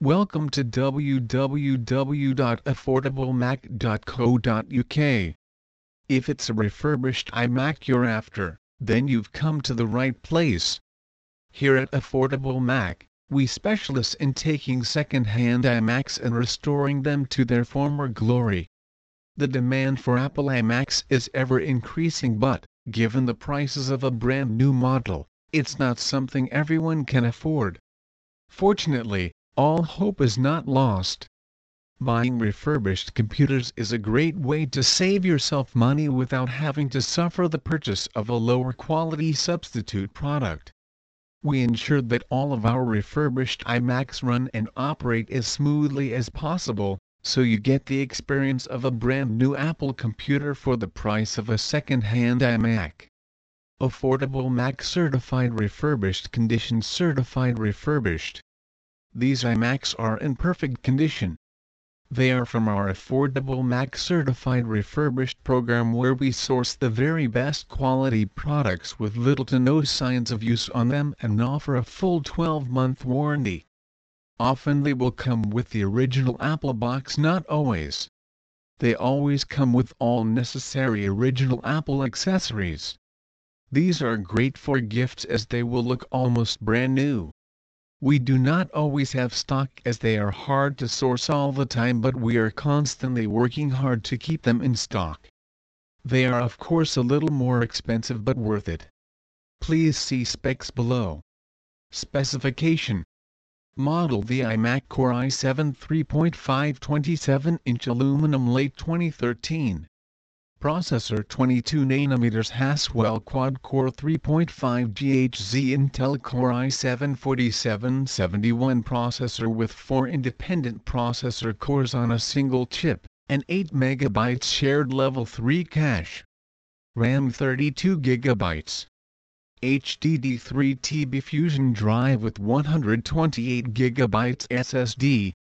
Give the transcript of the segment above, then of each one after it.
Welcome to www.affordablemac.co.uk. If it's a refurbished iMac you're after, then you've come to the right place. Here at Affordable Mac, we specialize in taking second-hand iMacs and restoring them to their former glory. The demand for Apple iMacs is ever increasing but, given the prices of a brand new model, it's not something everyone can afford. Fortunately, all hope is not lost. Buying refurbished computers is a great way to save yourself money without having to suffer the purchase of a lower quality substitute product. We ensure that all of our refurbished iMacs run and operate as smoothly as possible, so you get the experience of a brand new Apple computer for the price of a second-hand iMac. Affordable Mac Certified Refurbished Condition Certified Refurbished These iMacs are in perfect condition. They are from our Affordable Mac Certified Refurbished program where we source the very best quality products with little to no signs of use on them and offer a full 12-month warranty. Often they will come with the original Apple box not always. They always come with all necessary original Apple accessories. These are great for gifts as they will look almost brand new. We do not always have stock as they are hard to source all the time but we are constantly working hard to keep them in stock. They are of course a little more expensive but worth it. Please see specs below. Specification Model the iMac Core i7 3.5 27-inch aluminum late 2013. Processor 22 nm Haswell quad-core 3.5 GHz Intel Core i7 4771 processor with 4 independent processor cores on a single chip, and 8 MB shared level 3 cache. RAM 32 GB. HDD 3 TB Fusion drive with 128 GB SSD.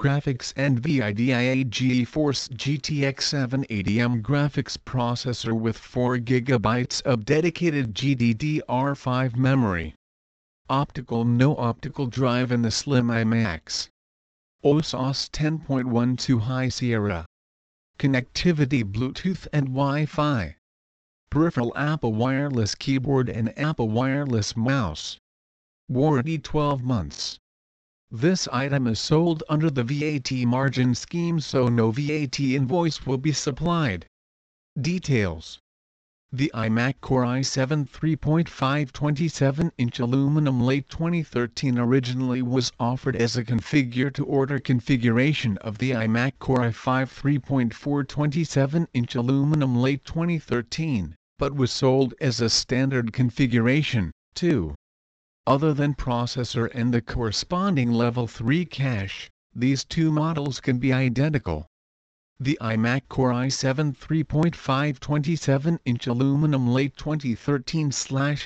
Graphics and NVIDIA GeForce GTX 780M graphics processor with 4 GB of dedicated GDDR5 memory. Optical No optical drive in the Slim iMacs. OSOS 10.12 High Sierra. Connectivity Bluetooth and Wi-Fi peripheral Apple wireless keyboard and Apple wireless mouse. Warranty 12 months. This item is sold under the VAT margin scheme so no VAT invoice will be supplied. Details the iMac Core i7 3.5 27-inch aluminum late 2013 originally was offered as a configure-to-order configuration of the iMac Core i5 3.4 27-inch aluminum late 2013, but was sold as a standard configuration, too. Other than processor and the corresponding level 3 cache, these two models can be identical. The iMac Core i7 3.5 27-inch aluminum late 2013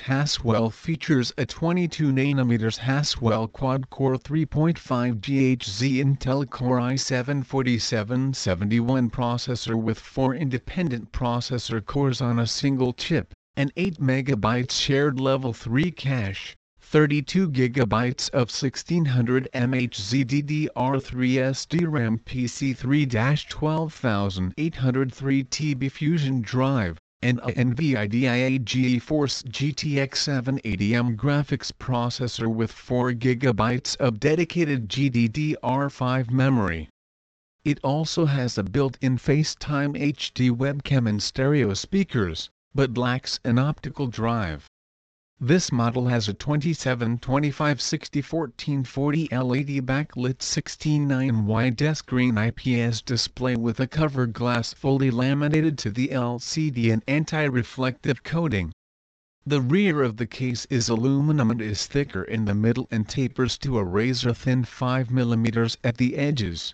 Haswell features a 22 nm Haswell quad-core 3.5 GHz Intel Core i7 4771 processor with four independent processor cores on a single chip, and 8 MB shared level 3 cache. 32 GB of 1600 mhz DDR3 SDRAM PC3-12803 TB Fusion Drive, and a NVIDIA GeForce GTX 780M graphics processor with 4 GB of dedicated GDDR5 memory. It also has a built-in FaceTime HD webcam and stereo speakers, but lacks an optical drive. This model has a 27 25 60 1440 LED backlit 16:9 wide screen IPS display with a cover glass fully laminated to the LCD and anti-reflective coating. The rear of the case is aluminum and is thicker in the middle and tapers to a razor-thin 5 mm at the edges.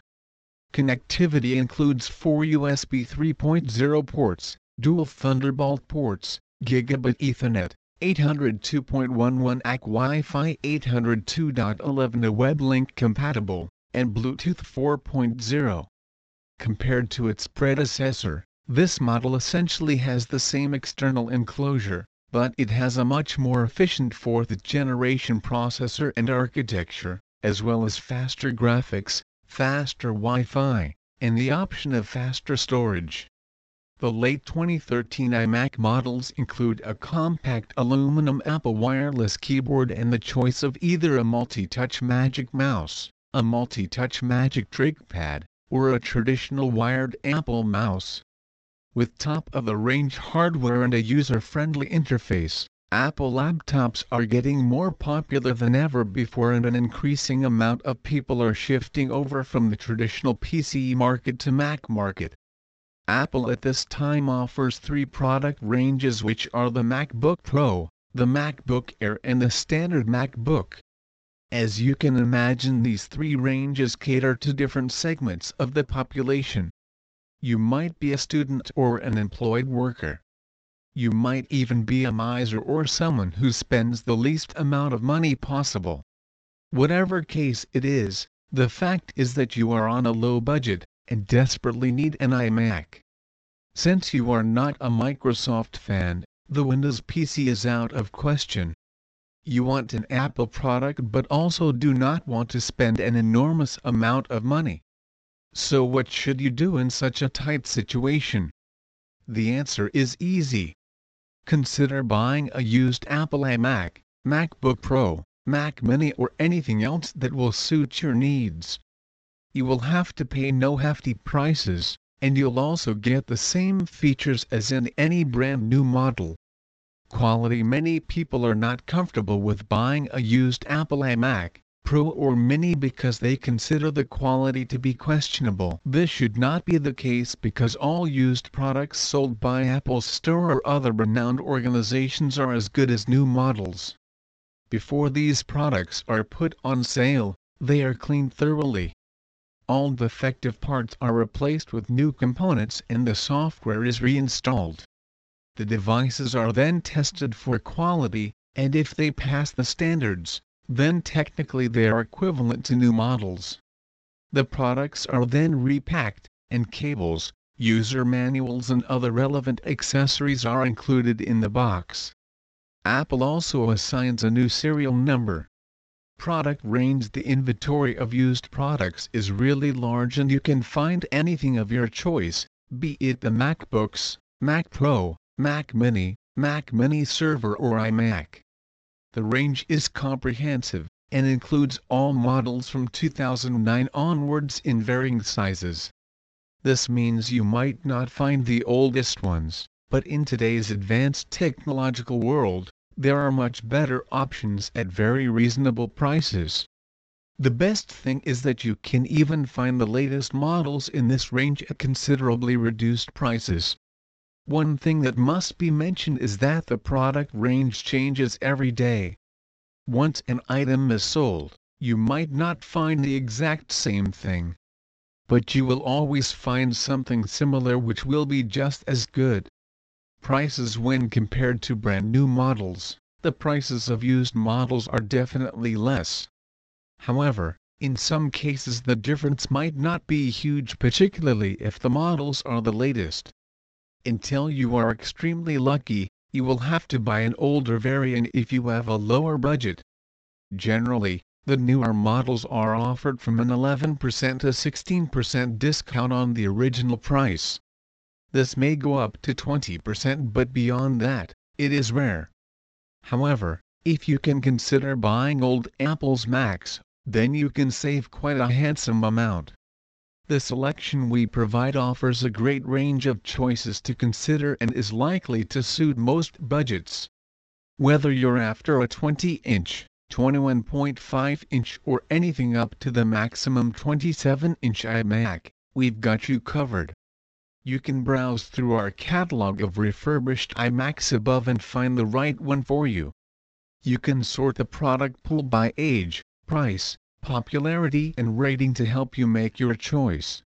Connectivity includes four USB 3.0 ports, dual Thunderbolt ports, Gigabit Ethernet, 802.11 AC Wi-Fi 802.11 a WebLink compatible, and Bluetooth 4.0. Compared to its predecessor, this model essentially has the same external enclosure, but it has a much more efficient fourth generation processor and architecture, as well as faster graphics, faster Wi-Fi, and the option of faster storage. The late 2013 iMac models include a compact aluminum Apple wireless keyboard and the choice of either a multi-touch Magic Mouse, a multi-touch Magic Trackpad, or a traditional wired Apple mouse. With top-of-the-range hardware and a user-friendly interface, Apple laptops are getting more popular than ever before and an increasing amount of people are shifting over from the traditional PC market to Mac market. Apple at this time offers three product ranges which are the MacBook Pro, the MacBook Air and the standard MacBook. As you can imagine these three ranges cater to different segments of the population. You might be a student or an employed worker. You might even be a miser or someone who spends the least amount of money possible. Whatever case it is, the fact is that you are on a low budget, and desperately need an iMac. Since you are not a Microsoft fan, the Windows PC is out of question. You want an Apple product but also do not want to spend an enormous amount of money. So what should you do in such a tight situation? The answer is easy. Consider buying a used Apple iMac, MacBook Pro, Mac Mini or anything else that will suit your needs you will have to pay no hefty prices, and you'll also get the same features as in any brand new model. Quality Many people are not comfortable with buying a used Apple iMac, Pro or Mini because they consider the quality to be questionable. This should not be the case because all used products sold by Apple's store or other renowned organizations are as good as new models. Before these products are put on sale, they are cleaned thoroughly all defective parts are replaced with new components and the software is reinstalled. The devices are then tested for quality, and if they pass the standards, then technically they are equivalent to new models. The products are then repacked, and cables, user manuals and other relevant accessories are included in the box. Apple also assigns a new serial number, product range the inventory of used products is really large and you can find anything of your choice, be it the MacBooks, Mac Pro, Mac Mini, Mac Mini Server or iMac. The range is comprehensive, and includes all models from 2009 onwards in varying sizes. This means you might not find the oldest ones, but in today's advanced technological world, there are much better options at very reasonable prices. The best thing is that you can even find the latest models in this range at considerably reduced prices. One thing that must be mentioned is that the product range changes every day. Once an item is sold, you might not find the exact same thing. But you will always find something similar which will be just as good prices when compared to brand new models, the prices of used models are definitely less. However, in some cases the difference might not be huge particularly if the models are the latest. Until you are extremely lucky, you will have to buy an older variant if you have a lower budget. Generally, the newer models are offered from an 11% to 16% discount on the original price. This may go up to 20% but beyond that, it is rare. However, if you can consider buying old Apple's Macs, then you can save quite a handsome amount. The selection we provide offers a great range of choices to consider and is likely to suit most budgets. Whether you're after a 20-inch, 21.5-inch or anything up to the maximum 27-inch iMac, we've got you covered. You can browse through our catalog of refurbished iMacs above and find the right one for you. You can sort the product pool by age, price, popularity and rating to help you make your choice.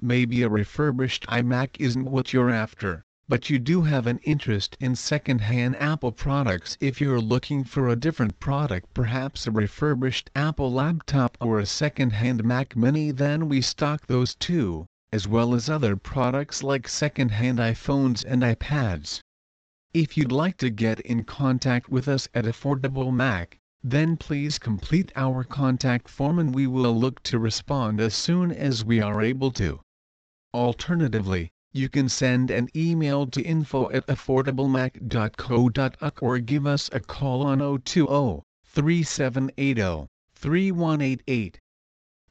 Maybe a refurbished iMac isn't what you're after, but you do have an interest in second-hand Apple products if you're looking for a different product perhaps a refurbished Apple laptop or a second-hand Mac mini then we stock those too as well as other products like second-hand iPhones and iPads. If you'd like to get in contact with us at Affordable Mac, then please complete our contact form and we will look to respond as soon as we are able to. Alternatively, you can send an email to info at affordablemac.co.uk or give us a call on 020 3780 3188.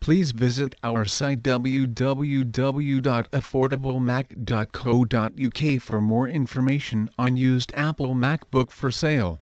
Please visit our site www.affordablemac.co.uk for more information on used Apple MacBook for sale.